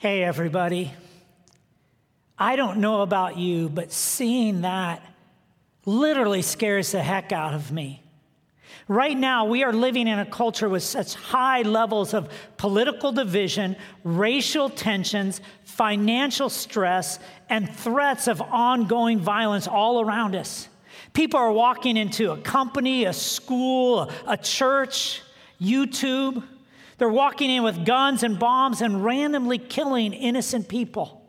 Hey, everybody. I don't know about you, but seeing that literally scares the heck out of me. Right now, we are living in a culture with such high levels of political division, racial tensions, financial stress, and threats of ongoing violence all around us. People are walking into a company, a school, a church, YouTube. They're walking in with guns and bombs and randomly killing innocent people.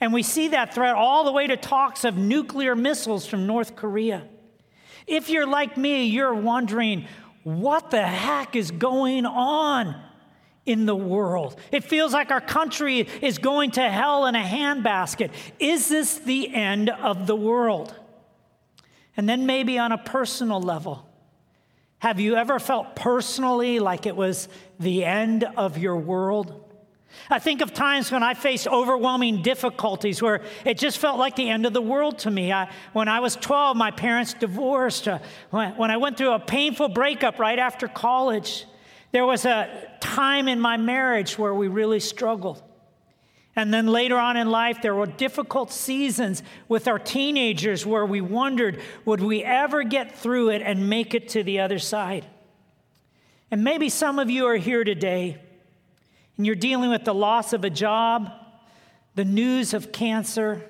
And we see that threat all the way to talks of nuclear missiles from North Korea. If you're like me, you're wondering, what the heck is going on in the world? It feels like our country is going to hell in a handbasket. Is this the end of the world? And then, maybe on a personal level, have you ever felt personally like it was the end of your world? I think of times when I faced overwhelming difficulties where it just felt like the end of the world to me. I, when I was 12, my parents divorced. Uh, when, when I went through a painful breakup right after college, there was a time in my marriage where we really struggled. And then later on in life, there were difficult seasons with our teenagers where we wondered, would we ever get through it and make it to the other side? And maybe some of you are here today and you're dealing with the loss of a job, the news of cancer,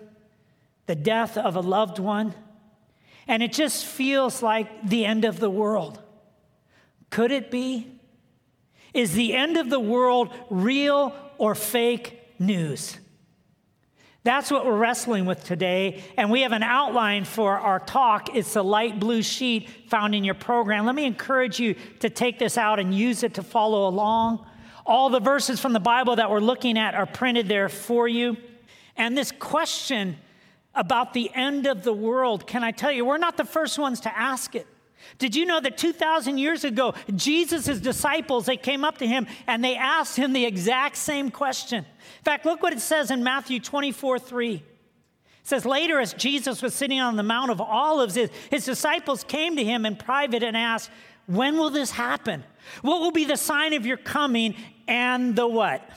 the death of a loved one, and it just feels like the end of the world. Could it be? Is the end of the world real or fake news. That's what we're wrestling with today. And we have an outline for our talk. It's a light blue sheet found in your program. Let me encourage you to take this out and use it to follow along. All the verses from the Bible that we're looking at are printed there for you. And this question about the end of the world, can I tell you, we're not the first ones to ask it. Did you know that 2,000 years ago, Jesus' disciples, they came up to him and they asked him the exact same question? In fact, look what it says in Matthew 24 3. It says, Later, as Jesus was sitting on the Mount of Olives, his, his disciples came to him in private and asked, When will this happen? What will be the sign of your coming and the what?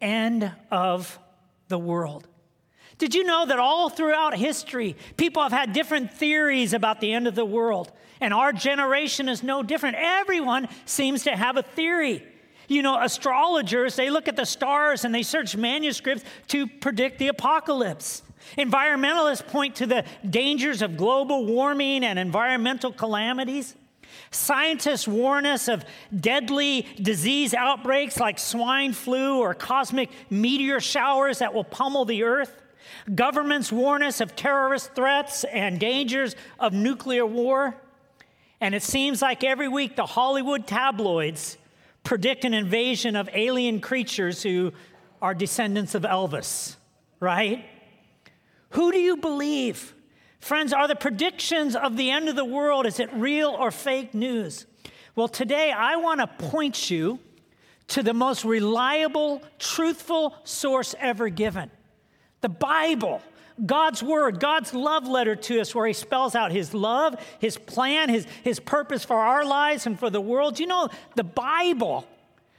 End of the world. Did you know that all throughout history, people have had different theories about the end of the world? And our generation is no different. Everyone seems to have a theory. You know, astrologers, they look at the stars and they search manuscripts to predict the apocalypse. Environmentalists point to the dangers of global warming and environmental calamities. Scientists warn us of deadly disease outbreaks like swine flu or cosmic meteor showers that will pummel the earth. Governments warn us of terrorist threats and dangers of nuclear war. And it seems like every week the Hollywood tabloids predict an invasion of alien creatures who are descendants of Elvis, right? Who do you believe? Friends, are the predictions of the end of the world, is it real or fake news? Well, today I want to point you to the most reliable, truthful source ever given the Bible. God's word, God's love letter to us, where He spells out His love, His plan, His, His purpose for our lives and for the world. You know, the Bible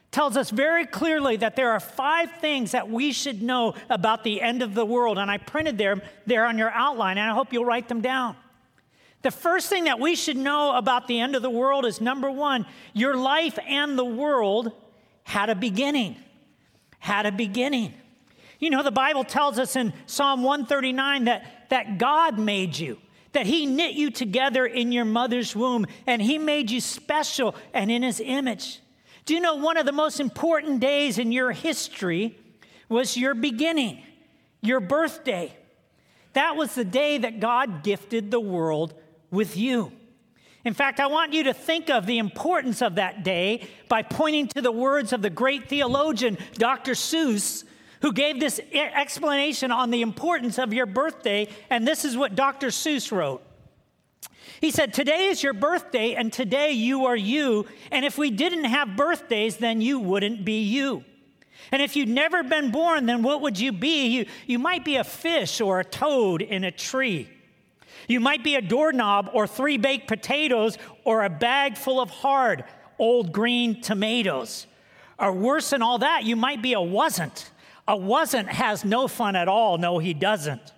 tells us very clearly that there are five things that we should know about the end of the world. And I printed them there on your outline, and I hope you'll write them down. The first thing that we should know about the end of the world is number one, your life and the world had a beginning. Had a beginning. You know, the Bible tells us in Psalm 139 that, that God made you, that He knit you together in your mother's womb, and He made you special and in His image. Do you know one of the most important days in your history was your beginning, your birthday? That was the day that God gifted the world with you. In fact, I want you to think of the importance of that day by pointing to the words of the great theologian, Dr. Seuss, who gave this explanation on the importance of your birthday. And this is what Dr. Seuss wrote. He said, Today is your birthday, and today you are you. And if we didn't have birthdays, then you wouldn't be you. And if you'd never been born, then what would you be? You, you might be a fish or a toad in a tree. You might be a doorknob or three baked potatoes or a bag full of hard, old green tomatoes. Or worse than all that, you might be a wasn't A wasn't has no fun at all. No, he doesn't.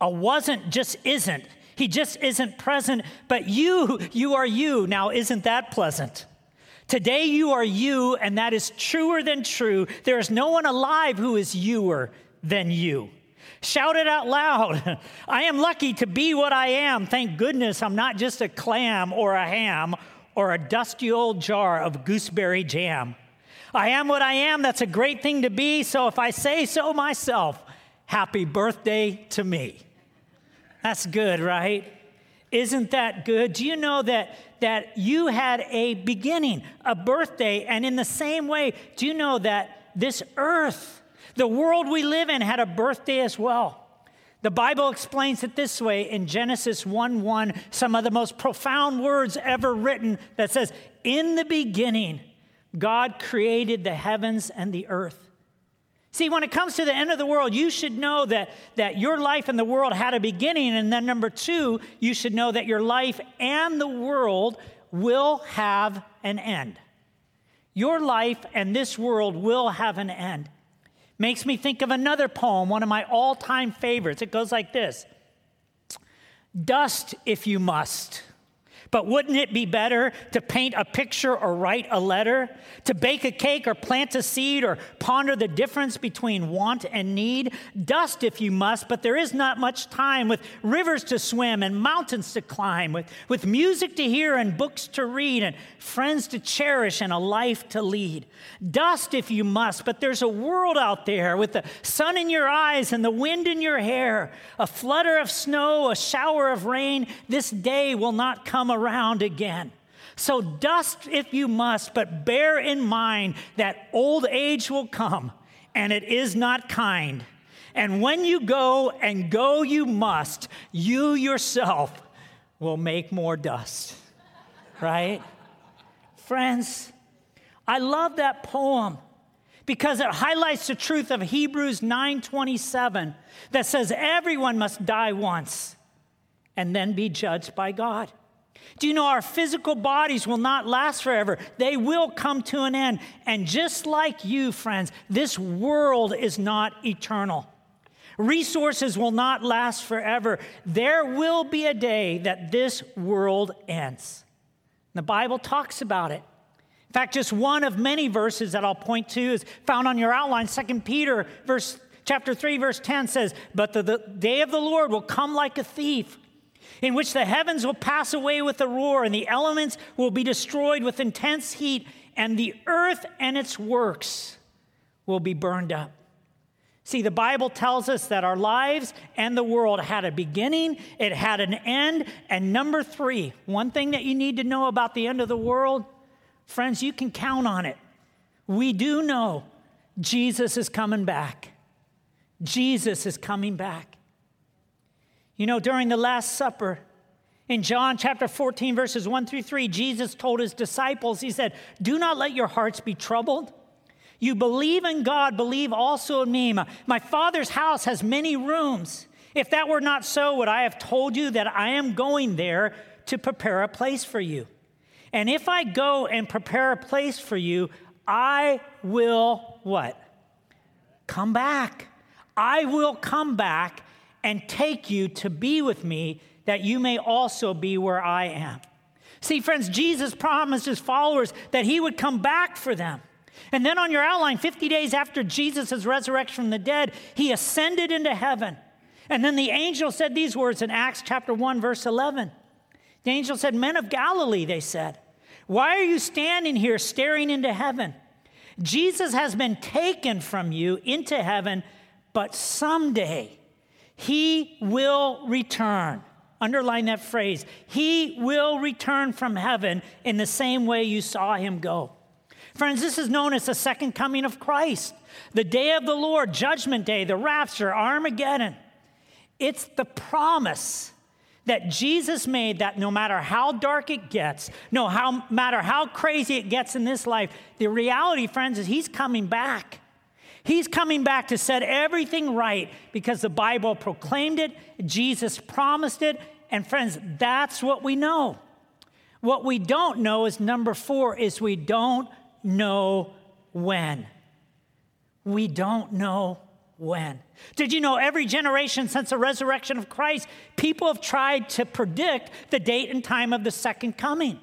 A wasn't just isn't. He just isn't present, but you, you are you. Now, isn't that pleasant? Today you are you, and that is truer than true. There is no one alive who is youer than you. Shout it out loud. I am lucky to be what I am. Thank goodness I'm not just a clam or a ham or a dusty old jar of gooseberry jam. I am what I am. That's a great thing to be. So if I say so myself, happy birthday to me. That's good, right? Isn't that good? Do you know that, that you had a beginning, a birthday, and in the same way, do you know that this earth, the world we live in, had a birthday as well? The Bible explains it this way in Genesis 1 1, some of the most profound words ever written that says, In the beginning, God created the heavens and the earth. See, when it comes to the end of the world, you should know that, that your life and the world had a beginning. And then, number two, you should know that your life and the world will have an end. Your life and this world will have an end. Makes me think of another poem, one of my all time favorites. It goes like this Dust if you must. But wouldn't it be better to paint a picture or write a letter? To bake a cake or plant a seed or ponder the difference between want and need? Dust if you must, but there is not much time with rivers to swim and mountains to climb, with, with music to hear and books to read and friends to cherish and a life to lead. Dust if you must, but there's a world out there with the sun in your eyes and the wind in your hair, a flutter of snow, a shower of rain. This day will not come around again. So dust if you must, but bear in mind that old age will come and it is not kind. And when you go, and go you must, you yourself will make more dust. Right? Friends, I love that poem because it highlights the truth of Hebrews 9:27 that says everyone must die once and then be judged by God. Do you know our physical bodies will not last forever? They will come to an end. And just like you, friends, this world is not eternal. Resources will not last forever. There will be a day that this world ends. The Bible talks about it. In fact, just one of many verses that I'll point to is found on your outline. 2 Peter verse chapter 3 verse 10 says, "But the, the day of the Lord will come like a thief." In which the heavens will pass away with a roar, and the elements will be destroyed with intense heat, and the earth and its works will be burned up. See, the Bible tells us that our lives and the world had a beginning, it had an end. And number three, one thing that you need to know about the end of the world, friends, you can count on it. We do know Jesus is coming back. Jesus is coming back. You know, during the Last Supper, in John chapter 14, verses 1 through 3, Jesus told his disciples, He said, Do not let your hearts be troubled. You believe in God, believe also in me. My, Father's house has many rooms. If that were not so, would I have told you that I am going there to prepare a place for you? And if I go and prepare a place for you, I will what? Come back. I will come back and take you to be with me, that you may also be where I am. See, friends, Jesus promised his followers that he would come back for them. And then on your outline, 50 days after Jesus' resurrection from the dead, he ascended into heaven. And then the angel said these words in Acts chapter 1, verse 11. The angel said, Men of Galilee, they said, why are you standing here staring into heaven? Jesus has been taken from you into heaven, but someday he will return. Underline that phrase. He will return from heaven in the same way you saw him go. Friends, this is known as the second coming of Christ, the day of the Lord, Judgment Day, the rapture, Armageddon. It's the promise that Jesus made that no matter how dark it gets, no how, matter how crazy it gets in this life, the reality, friends, is He's coming back. He's coming back to set everything right because the Bible proclaimed it, Jesus promised it, and friends, that's what we know. What we don't know is number four is we don't know when. We don't know when. Did you know every generation since the resurrection of Christ, people have tried to predict the date and time of the second coming?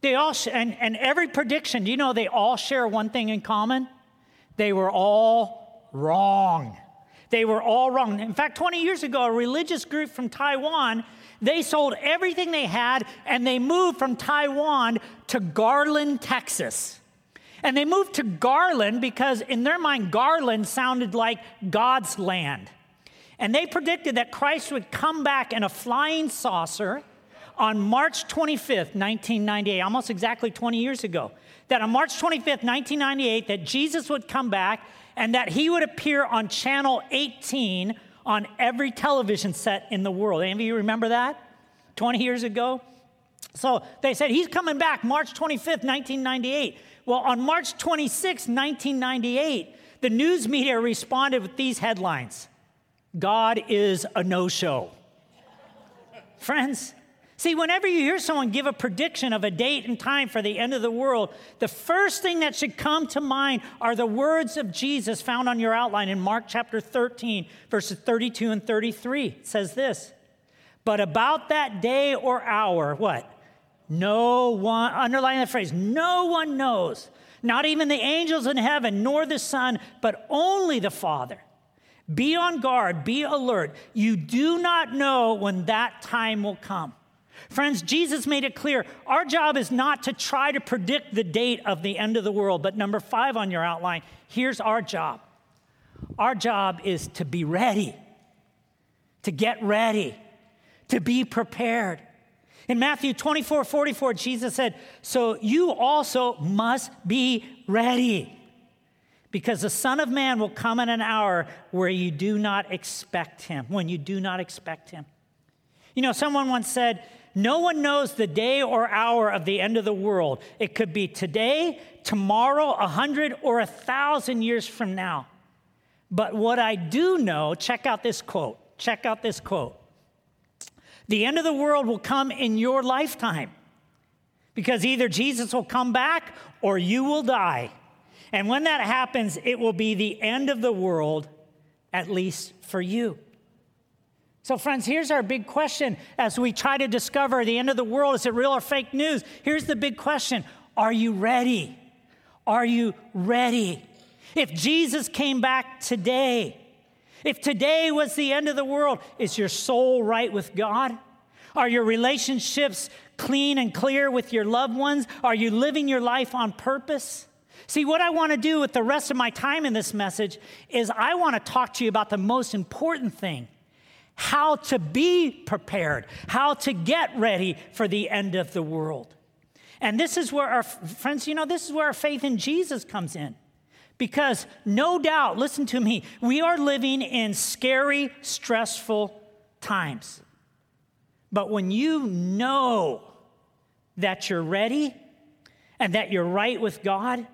They all, sh- and, and every prediction, do you know they all share one thing in common? They were all wrong. They were all wrong. In fact, 20 years ago, a religious group from Taiwan, they sold everything they had and they moved from Taiwan to Garland, Texas. And they moved to Garland because, in their mind, Garland sounded like God's land. And they predicted that Christ would come back in a flying saucer on March 25th, 1998, almost exactly 20 years ago. That on March 25th, 1998, that Jesus would come back and that he would appear on channel 18 on every television set in the world. Any of you remember that? 20 years ago? So they said, He's coming back March 25th, 1998. Well, on March 26, 1998, the news media responded with these headlines God is a no show. Friends, see, whenever you hear someone give a prediction of a date and time for the end of the world, the first thing that should come to mind are the words of Jesus found on your outline in Mark chapter 13, verses 32 and 33. It says this But about that day or hour, what? No one, underline that phrase, no one knows, not even the angels in heaven, nor the Son, but only the Father. Be on guard, be alert. You do not know when that time will come. Friends, Jesus made it clear our job is not to try to predict the date of the end of the world. But number five on your outline, here's our job our job is to be ready, to get ready, to be prepared. In Matthew 24 44, Jesus said, So you also must be ready, because the Son of Man will come in an hour where you do not expect him, when you do not expect him. You know, someone once said, No one knows the day or hour of the end of the world. It could be today, tomorrow, a hundred, or a thousand years from now. But what I do know, check out this quote. Check out this quote. The end of the world will come in your lifetime because either Jesus will come back or you will die. And when that happens, it will be the end of the world, at least for you. So, friends, here's our big question as we try to discover the end of the world is it real or fake news? Here's the big question Are you ready? Are you ready? If Jesus came back today, if today was the end of the world, is your soul right with God? Are your relationships clean and clear with your loved ones? Are you living your life on purpose? See, what I want to do with the rest of my time in this message is I want to talk to you about the most important thing how to be prepared, how to get ready for the end of the world. And this is where our friends, you know, this is where our faith in Jesus comes in. Because no doubt, listen to me, we are living in scary, stressful times. But when you know that you're ready and that you're right with God,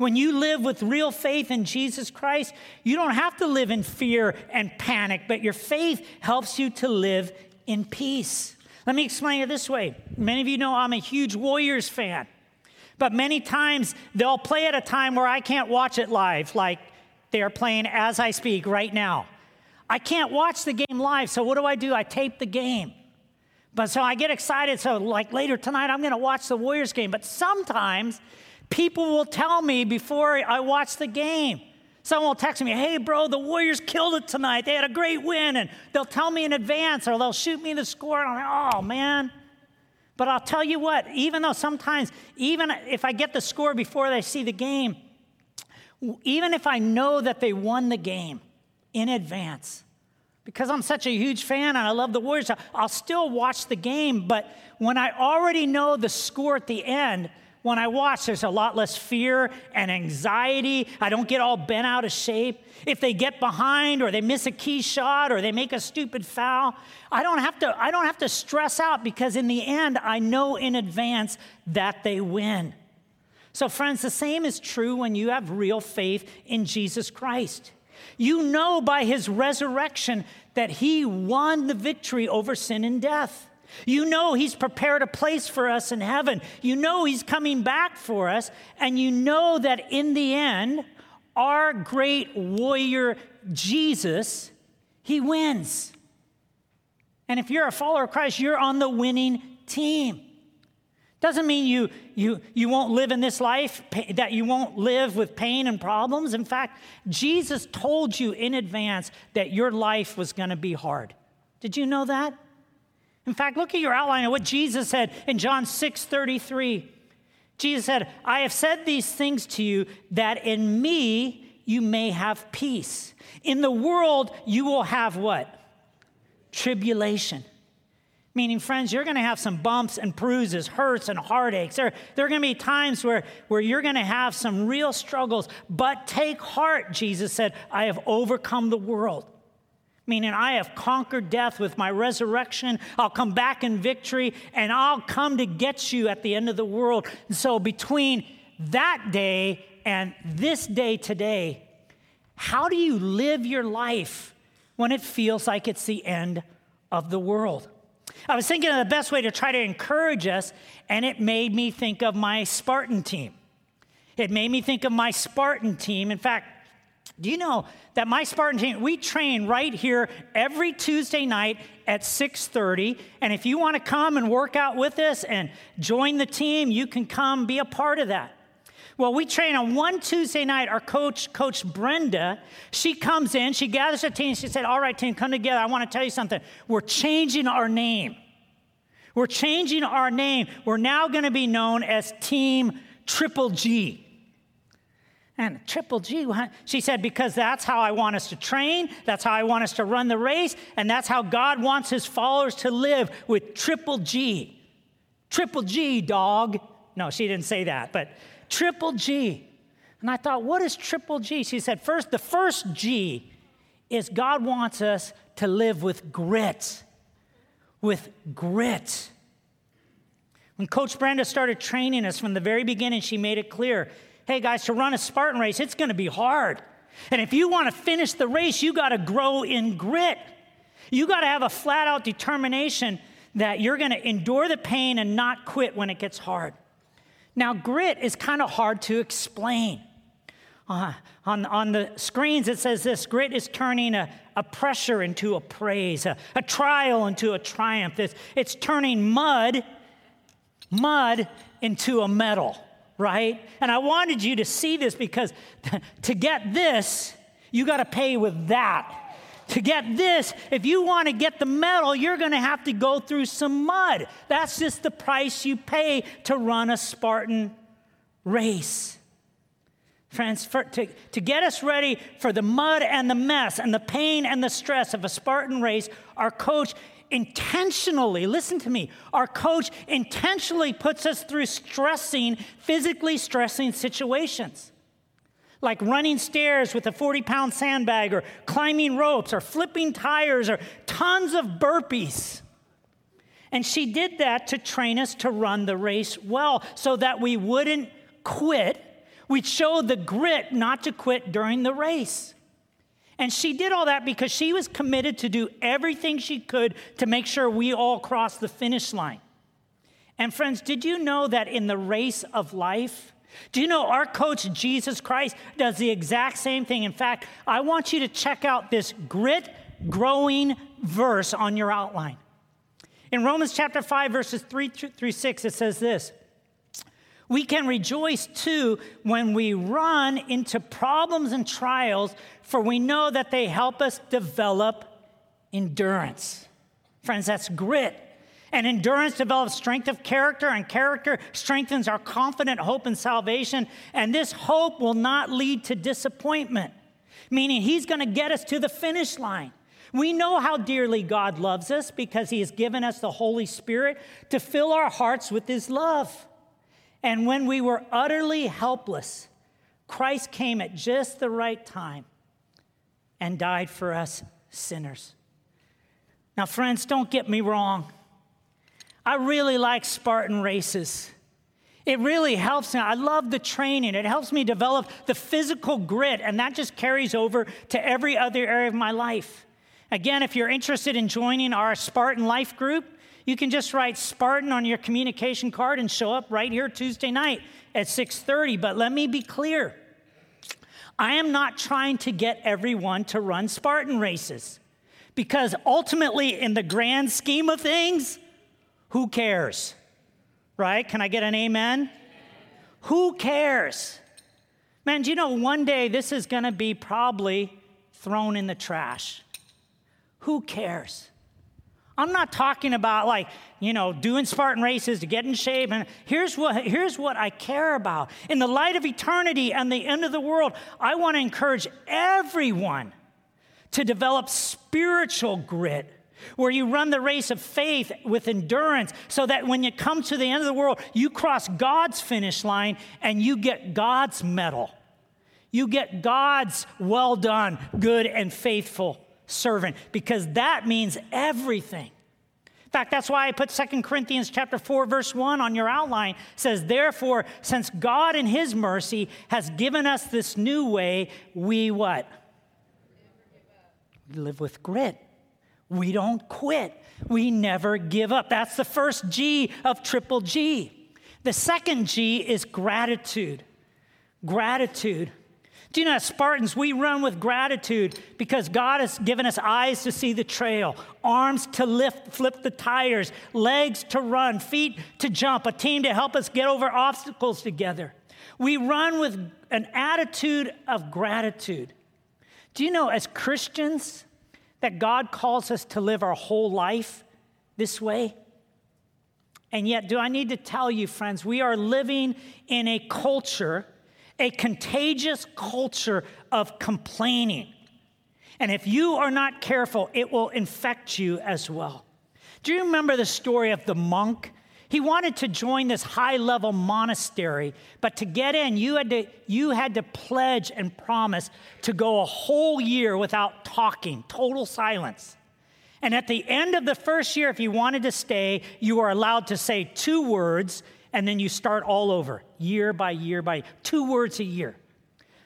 when you live with real faith in Jesus Christ, you don't have to live in fear and panic, but your faith helps you to live in peace. Let me explain it this way. Many of you know I'm a huge Warriors fan. But many times they'll play at a time where I can't watch it live, like they are playing as I speak right now. I can't watch the game live, so what do I do? I tape the game. But so I get excited. So, like later tonight, I'm to watch the Warriors game. But sometimes people will tell me before I watch the game. Someone will text me, hey, bro, the Warriors killed it tonight. They had a great win. And they'll tell me in advance or they'll shoot me the score. And I'm like, oh, man. But I'll tell you what, even though sometimes, even if I get the score before they see the game, even if I know that they won the game in advance, because I'm such a huge fan and I love the Warriors, I'll still watch the game. But when I already know the score at the end, when I watch, there's a lot less fear and anxiety. I don't get all bent out of shape. If they get behind or they miss a key shot or they make a stupid foul, I don't have to, I don't have to stress out because in the end, I know in advance that they win. So, friends, the same is true when you have real faith in Jesus Christ. You know by his resurrection that he won the victory over sin and death. You know He's prepared a place for us in heaven. You know He's coming back for us. And you know that in the end, our great warrior Jesus, he wins. And if you're a follower of Christ, you're on the winning team. Doesn't mean you, you, you won't live in this life, that you won't live with pain and problems. In fact, Jesus told you in advance that your life was going to be hard. Did you know that? In fact, look at your outline of what Jesus said in John 6 33. Jesus said, I have said these things to you that in me you may have peace. In the world you will have what? Tribulation. Meaning, friends, you're going to have some bumps and bruises, hurts and heartaches. There, there are going to be times where, where you're going to have some real struggles. But take heart, Jesus said, I have overcome the world. Meaning, I have conquered death with my resurrection. I'll come back in victory and I'll come to get you at the end of the world. And so, between that day and this day today, how do you live your life when it feels like it's the end of the world? I was thinking of the best way to try to encourage us, and it made me think of my Spartan team. It made me think of my Spartan team. In fact, do you know that my Spartan team, we train right here every Tuesday night at 6:30, and if you want to come and work out with us and join the team, you can come be a part of that. Well, we train on one Tuesday night. Our coach, Coach Brenda, she comes in, she gathers a team, she said, All right, team, come together. I want to tell you something. We're changing our name. We're changing our name. We're now going to be known as Team Triple G. And Triple G, she said, because that's how I want us to train, that's how I want us to run the race, and that's how God wants his followers to live with Triple G. Triple G, dog. No, she didn't say that, but triple G. And I thought, what is triple G? She said, first, the first G is God wants us to live with grit. With grit. When Coach Brenda started training us from the very beginning, she made it clear hey guys, to run a Spartan race, it's to be hard. And if you want to finish the race, you got to grow in grit. You got to have a flat out determination that you're to endure the pain and not quit when it gets hard. Now, grit is kind of hard to explain. Uh, on, on the screens, it says this grit is turning a, a pressure into a praise, a, a trial into a triumph. It's, it's turning mud, mud into a medal, right? And I wanted you to see this because to get this, you got to pay with that. To get this, if you want to get the medal, you're going to have to go through some mud. That's just the price you pay to run a Spartan race. Friends, for, to, to get us ready for the mud and the mess and the pain and the stress of a Spartan race, our coach intentionally, listen to me, our coach intentionally puts us through stressing, physically stressing situations like running stairs with a 40 pound sandbag, or climbing ropes, or flipping tires, or tons of burpees. And she did that to train us to run the race well so that we wouldn't quit. We'd show the grit not to quit during the race. And she did all that because she was committed to do everything she could to make sure we all cross the finish line. And friends, did you know that in the race of life, do you know our coach, Jesus Christ, does the exact same thing? In fact, I want you to check out this grit growing verse on your outline. In Romans chapter 5, verses 3 through 6, it says this We can rejoice too when we run into problems and trials, for we know that they help us develop endurance. Friends, that's grit. And endurance develops strength of character, and character strengthens our confident hope in salvation. And this hope will not lead to disappointment, meaning He's going to get us to the finish line. We know how dearly God loves us because He has given us the Holy Spirit to fill our hearts with His love. And when we were utterly helpless, Christ came at just the right time and died for us sinners. Now, friends, don't get me wrong. I really like Spartan races. It really helps me. I love the training. It helps me develop the physical grit, and that just carries over to every other area of my life. Again, if you're interested in joining our Spartan Life group, you can just write Spartan on your communication card and show up right here Tuesday night at 6:30. But let me be clear. I am not trying to get everyone to run Spartan races because ultimately, in the grand scheme of things, who cares? Right? Can I get an amen? amen. Who cares? Man, do you know one day this is going to be probably thrown in the trash? Who cares? I'm not talking about like, you know, doing Spartan races to get in shape. And here's what, here's what I care about. In the light of eternity and the end of the world, I want to encourage everyone to develop spiritual grit where you run the race of faith with endurance so that when you come to the end of the world, you cross God's finish line and you get God's medal. You get God's well done, good and faithful servant because that means everything. In fact, that's why I put 2 Corinthians chapter 4 verse 1 on your outline. It says, "Therefore, since God in his mercy has given us this new way, we what? We live with grit. We don't quit. We never give up. That's the first G of triple G. The second G is gratitude. Gratitude. Do you know, as Spartans, we run with gratitude because God has given us eyes to see the trail, arms to lift, flip the tires, legs to run, feet to jump, a team to help us get over obstacles together. We run with an attitude of gratitude. Do you know, as Christians, that God calls us to live our whole life this way? And yet, do I need to tell you, friends, we are living in a culture a contagious culture of complaining. And if you are not careful, it will infect you as well. Do you remember the story of the monk? He wanted to join this high level monastery, but to get in, you had to, you had to pledge and promise to go a whole year without talking, total silence. And at the end of the first year, if you wanted to stay, you were allowed to say two words and then you start all over, year by year by two words a year.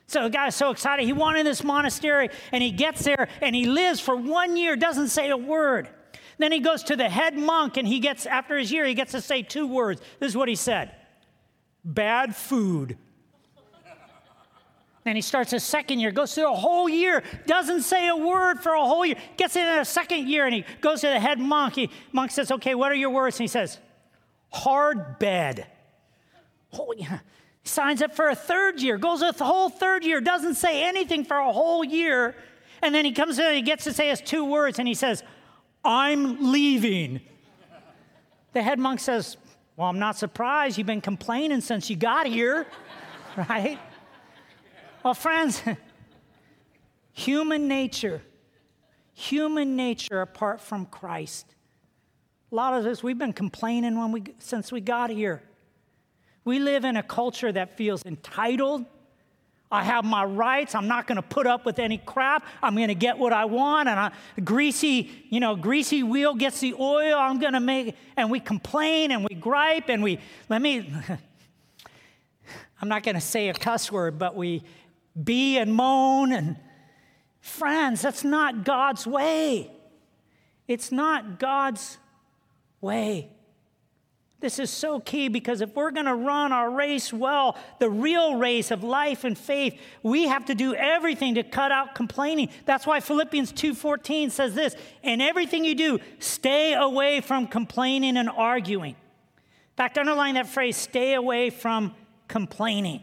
So the guy's so excited. He wanted this monastery, and he gets there and he lives for one year, doesn't say a word. Then he goes to the head monk, and he gets, after his year, he gets to say two words. This is what he said bad food. Then he starts his second year, goes through a whole year, doesn't say a word for a whole year, gets in a second year, and he goes to the head monk. He, monk says, Okay, what are your words? And he says, hard bed. Oh, yeah. Signs up for a third year, goes a whole third year, doesn't say anything for a whole year. And then he comes in and he gets to say his two words and he says, I'm leaving. The head monk says, Well, I'm not surprised. You've been complaining since you got here, right? Well, friends, human nature, human nature apart from Christ a lot of us, we've been complaining when we, since we got here. We live in a culture that feels entitled. I have my rights. I'm not going to put up with any crap. I'm going to get what I want. And a greasy, you know, greasy wheel gets the oil. I'm going to make, and we complain and we gripe and we, let me, I'm not going to say a cuss word, but we be and moan. And friends, that's not God's way. It's not God's way. This is so key because if we're going to run our race well, the real race of life and faith, we have to do everything to cut out complaining. That's why Philippians 2:14 says this, "In everything you do, stay away from complaining and arguing." In fact, underline that phrase, stay away from complaining.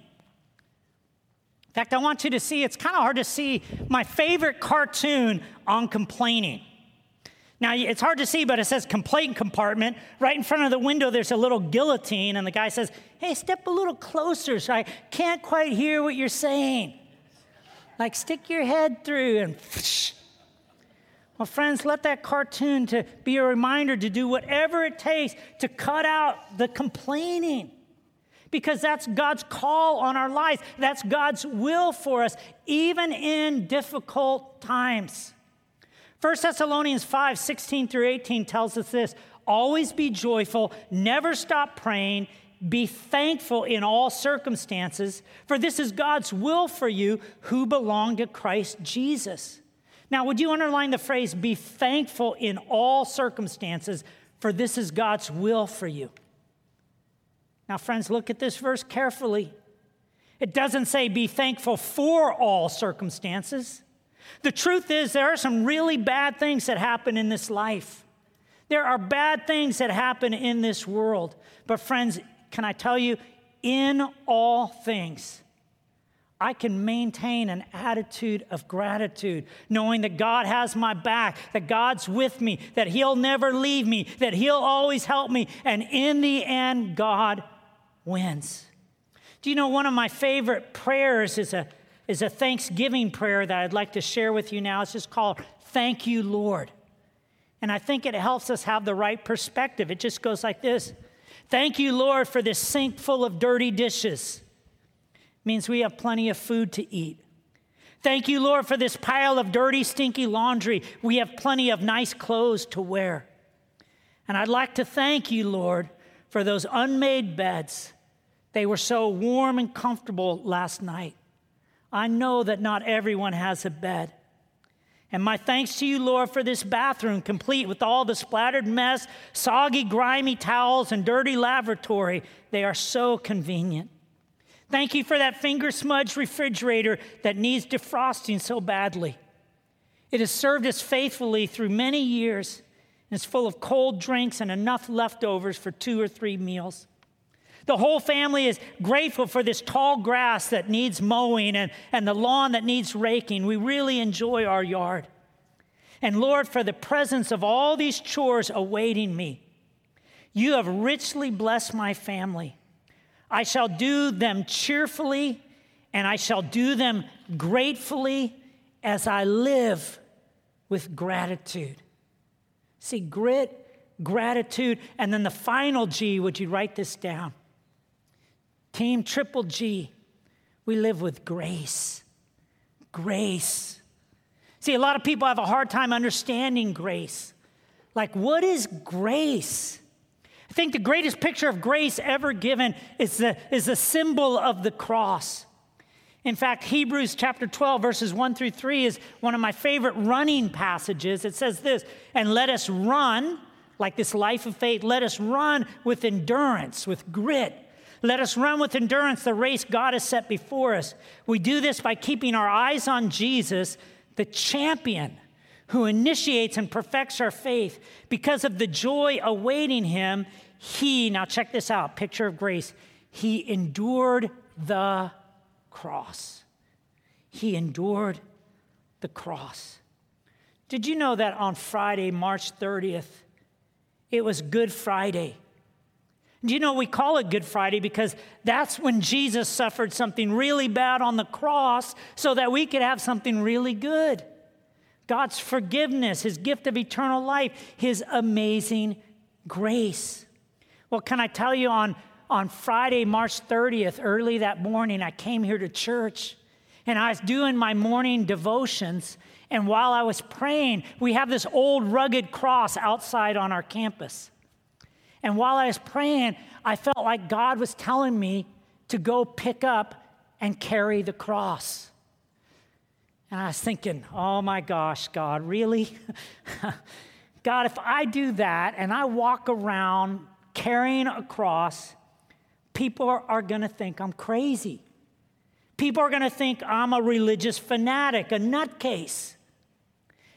In fact, I want you to see, it's kind of hard to see my favorite cartoon on complaining. Now, it's hard to see, but it says complaint compartment. Right in front of the window, there's a little guillotine, and the guy says, Hey, step a little closer so I can't quite hear what you're saying. Like, stick your head through and. Well, friends, let that cartoon to be a reminder to do whatever it takes to cut out the complaining. Because that's God's call on our lives. That's God's will for us, even in difficult times. 1 Thessalonians 5 16 through 18 tells us this always be joyful, never stop praying, be thankful in all circumstances, for this is God's will for you who belong to Christ Jesus. Now, would you underline the phrase, be thankful in all circumstances, for this is God's will for you? Now, friends, look at this verse carefully. It doesn't say be thankful for all circumstances. The truth is, there are some really bad things that happen in this life. There are bad things that happen in this world. But, friends, can I tell you, in all things, I can maintain an attitude of gratitude, knowing that God has my back, that God's with me, that He'll never leave me, that He'll always help me, and in the end, God wins. Do you know one of my favorite prayers is a, is a thanksgiving prayer that I'd like to share with you now? It's just called Thank You, Lord. And I think it helps us have the right perspective. It just goes like this Thank you, Lord, for this sink full of dirty dishes means we have plenty of food to eat. Thank you, Lord, for this pile of dirty, stinky laundry. We have plenty of nice clothes to wear. And I'd like to thank you, Lord, for those unmade beds. They were so warm and comfortable last night. I know that not everyone has a bed. And my thanks to you, Lord, for this bathroom, complete with all the splattered mess, soggy, grimy towels, and dirty lavatory. They are so convenient. Thank you for that finger smudged refrigerator that needs defrosting so badly. It has served us faithfully through many years and is full of cold drinks and enough leftovers for two or three meals. The whole family is grateful for this tall grass that needs mowing and, and the lawn that needs raking. We really enjoy our yard. And Lord, for the presence of all these chores awaiting me, you have richly blessed my family. I shall do them cheerfully, and I shall do them gratefully as I live with gratitude. See, grit, gratitude, and then the final G, would you write this down? Team Triple G, we live with grace. Grace. See, a lot of people have a hard time understanding grace. Like, what is grace? I think the greatest picture of grace ever given is the, is the symbol of the cross. In fact, Hebrews chapter 12, verses 1 through 3 is one of my favorite running passages. It says this, and let us run, like this life of faith, let us run with endurance, with grit. Let us run with endurance the race God has set before us. We do this by keeping our eyes on Jesus, the champion who initiates and perfects our faith. Because of the joy awaiting him, he, now check this out picture of grace, he endured the cross. He endured the cross. Did you know that on Friday, March 30th, it was Good Friday? Do you know we call it Good Friday because that's when Jesus suffered something really bad on the cross so that we could have something really good. God's forgiveness, His gift of eternal life, His amazing grace. Well, can I tell you on, on Friday, March 30th, early that morning, I came here to church and I was doing my morning devotions. And while I was praying, we have this old rugged cross outside on our campus. And while I was praying, I felt like God was telling me to go pick up and carry the cross. And I was thinking, oh my gosh, God, really? God, if I do that and I walk around carrying a cross, people are going to think I'm crazy. People are going to think I'm a religious fanatic, a nutcase.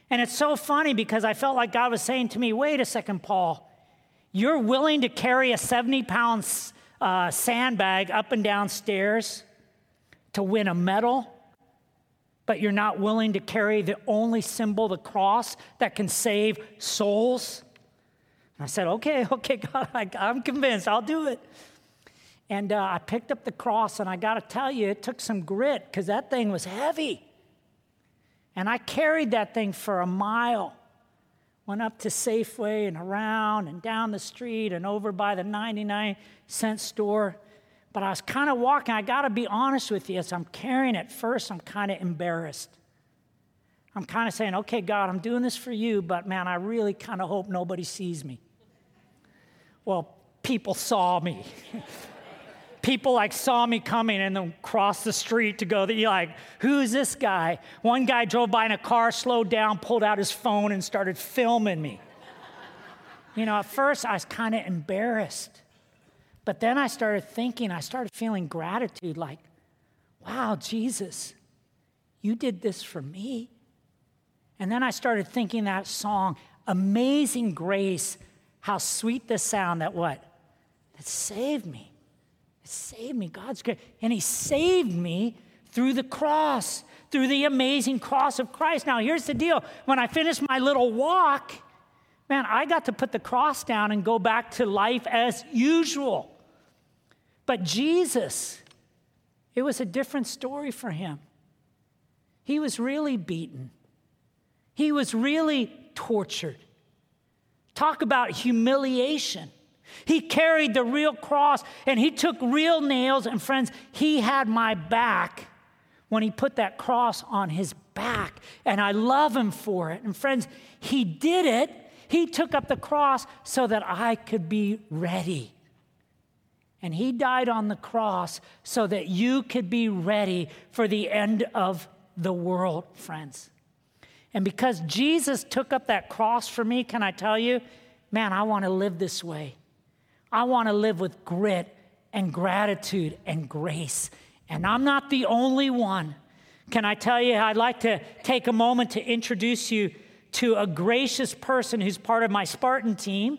And it's so funny because I felt like God was saying to me, wait a second, Paul, you're willing to carry a 70 pound uh, sandbag up and down stairs to win a medal? but you're not willing to carry the only symbol, the cross, that can save souls? And I said, okay, okay, God, I, am convinced, I'll do it. And uh, I picked up the cross, and I got to tell you, it took some grit because that thing was heavy. And I carried that thing for a mile. Went up to Safeway and around and down the street and over by the 99 cent store. But I was kind of walking. I got to be honest with you. As I'm carrying it first, I'm kind of embarrassed. I'm kind of saying, okay, God, I'm doing this for you, but man, I really kind of hope nobody sees me. Well, people saw me. people like saw me coming and then crossed the street to go, you're like, who's this guy? One guy drove by in a car, slowed down, pulled out his phone, and started filming me. you know, at first I was kind of embarrassed. But then I started thinking, I started feeling gratitude like, wow, Jesus, you did this for me. And then I started thinking that song, Amazing Grace, how sweet the sound that what? That saved me. Saved me. God's great. And He saved me through the cross, through the amazing cross of Christ. Now, here's the deal when I finished my little walk, man, I got to put the cross down and go back to life as usual. But Jesus, it was a different story for him. He was really beaten, he was really tortured. Talk about humiliation. He carried the real cross and he took real nails. And friends, he had my back when he put that cross on his back. And I love him for it. And friends, he did it. He took up the cross so that I could be ready. And he died on the cross so that you could be ready for the end of the world, friends. And because Jesus took up that cross for me, can I tell you, man, I want to live this way. I want to live with grit and gratitude and grace. And I'm not the only one. Can I tell you, I'd like to take a moment to introduce you to a gracious person who's part of my Spartan team.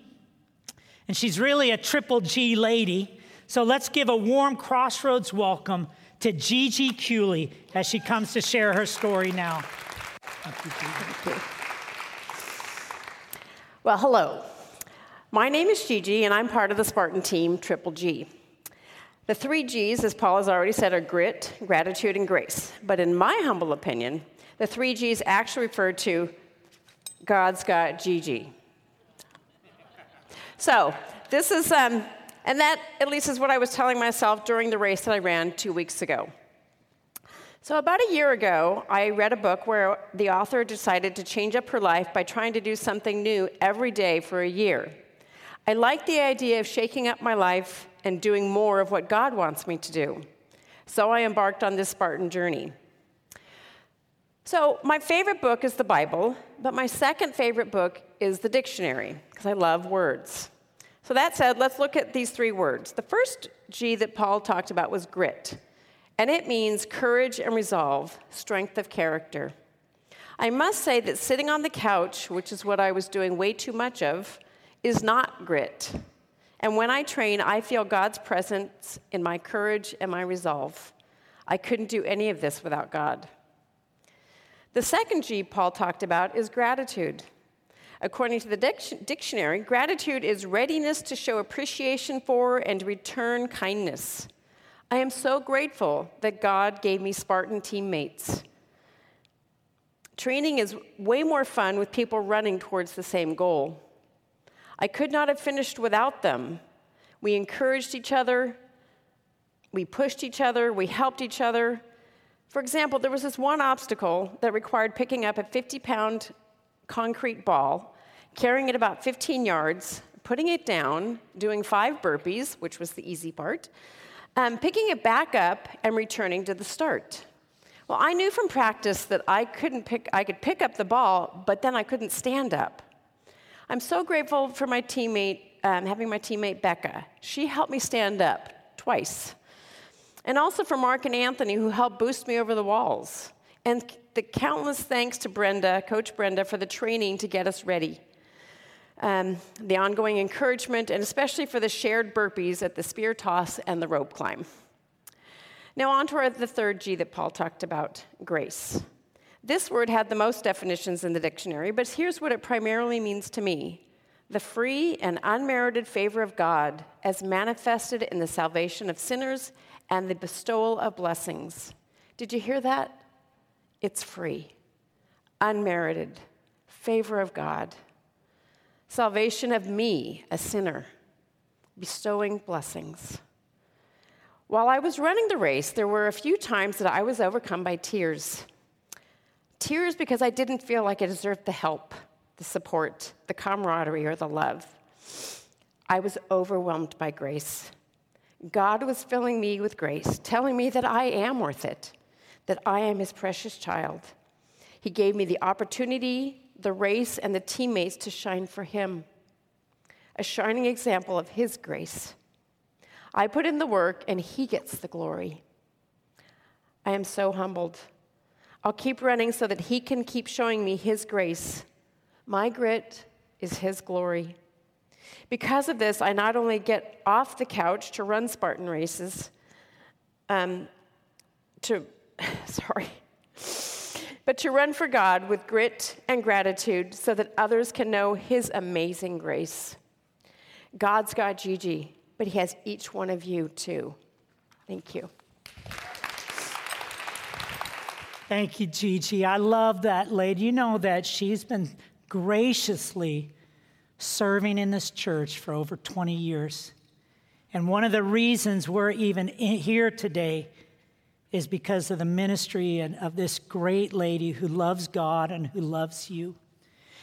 And she's really a triple G lady. So let's give a warm crossroads welcome to Gigi Cooley as she comes to share her story now. Well, hello. My name is Gigi, and I'm part of the Spartan team, Triple G. The three G's, as Paul has already said, are grit, gratitude, and grace. But in my humble opinion, the three G's actually refer to God's got Gigi. So, this is, um, and that at least is what I was telling myself during the race that I ran two weeks ago. So, about a year ago, I read a book where the author decided to change up her life by trying to do something new every day for a year. I like the idea of shaking up my life and doing more of what God wants me to do. So I embarked on this Spartan journey. So, my favorite book is the Bible, but my second favorite book is the dictionary, because I love words. So, that said, let's look at these three words. The first G that Paul talked about was grit, and it means courage and resolve, strength of character. I must say that sitting on the couch, which is what I was doing way too much of, is not grit. And when I train, I feel God's presence in my courage and my resolve. I couldn't do any of this without God. The second G Paul talked about is gratitude. According to the dictionary, gratitude is readiness to show appreciation for and return kindness. I am so grateful that God gave me Spartan teammates. Training is way more fun with people running towards the same goal. I could not have finished without them. We encouraged each other, we pushed each other, we helped each other. For example, there was this one obstacle that required picking up a 50 pound concrete ball, carrying it about 15 yards, putting it down, doing five burpees, which was the easy part, um, picking it back up, and returning to the start. Well, I knew from practice that I couldn't pick, I could pick up the ball, but then I couldn't stand up. I'm so grateful for my teammate, um, having my teammate Becca. She helped me stand up twice. And also for Mark and Anthony, who helped boost me over the walls. And the countless thanks to Brenda, Coach Brenda, for the training to get us ready. Um, the ongoing encouragement, and especially for the shared burpees at the spear toss and the rope climb. Now, on to the third G that Paul talked about grace. This word had the most definitions in the dictionary, but here's what it primarily means to me the free and unmerited favor of God as manifested in the salvation of sinners and the bestowal of blessings. Did you hear that? It's free, unmerited, favor of God, salvation of me, a sinner, bestowing blessings. While I was running the race, there were a few times that I was overcome by tears. Tears because I didn't feel like I deserved the help, the support, the camaraderie, or the love. I was overwhelmed by grace. God was filling me with grace, telling me that I am worth it, that I am his precious child. He gave me the opportunity, the race, and the teammates to shine for him, a shining example of his grace. I put in the work, and he gets the glory. I am so humbled. I'll keep running so that He can keep showing me His grace. My grit is His glory. Because of this, I not only get off the couch to run Spartan races, um, to, sorry, but to run for God with grit and gratitude so that others can know His amazing grace. God's got Gigi, but He has each one of you too. Thank you. Thank you, Gigi. I love that lady. You know that she's been graciously serving in this church for over 20 years. And one of the reasons we're even here today is because of the ministry of this great lady who loves God and who loves you.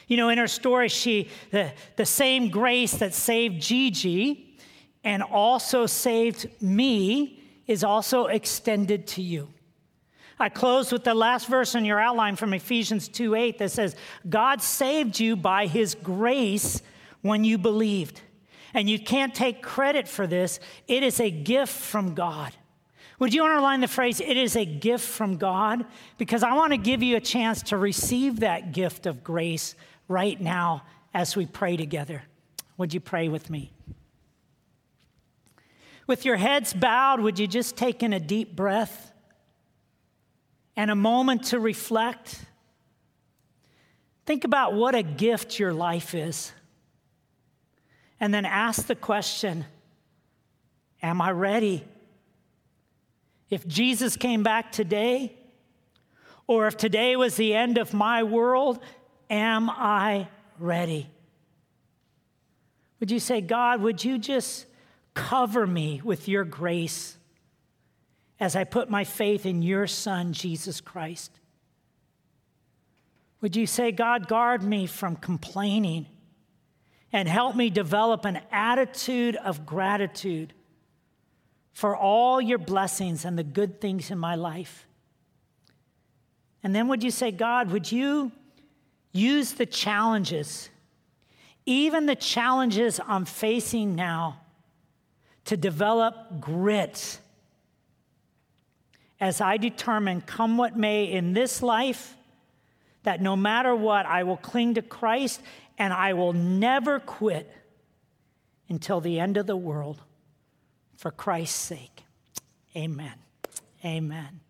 You know, in her story, she, the, the same grace that saved Gigi and also saved me is also extended to you. I close with the last verse in your outline from Ephesians 2 8 that says, God saved you by his grace when you believed. And you can't take credit for this, it is a gift from God. Would you underline the phrase, it is a gift from God? Because I want to give you a chance to receive that gift of grace right now as we pray together. Would you pray with me? With your heads bowed, would you just take in a deep breath and a moment to reflect? Think about what a gift your life is. And then ask the question Am I ready? If Jesus came back today, or if today was the end of my world, am I ready? Would you say, God, would you just cover me with your grace as I put my faith in your Son, Jesus Christ? Would you say, God, guard me from complaining and help me develop an attitude of gratitude for all your blessings and the good things in my life? And then would you say, God, would you use the challenges, even the challenges I'm facing now, to develop grit as I determine, come what may in this life, that no matter what, I will cling to Christ and I will never quit until the end of the world for Christ's sake. Amen. Amen.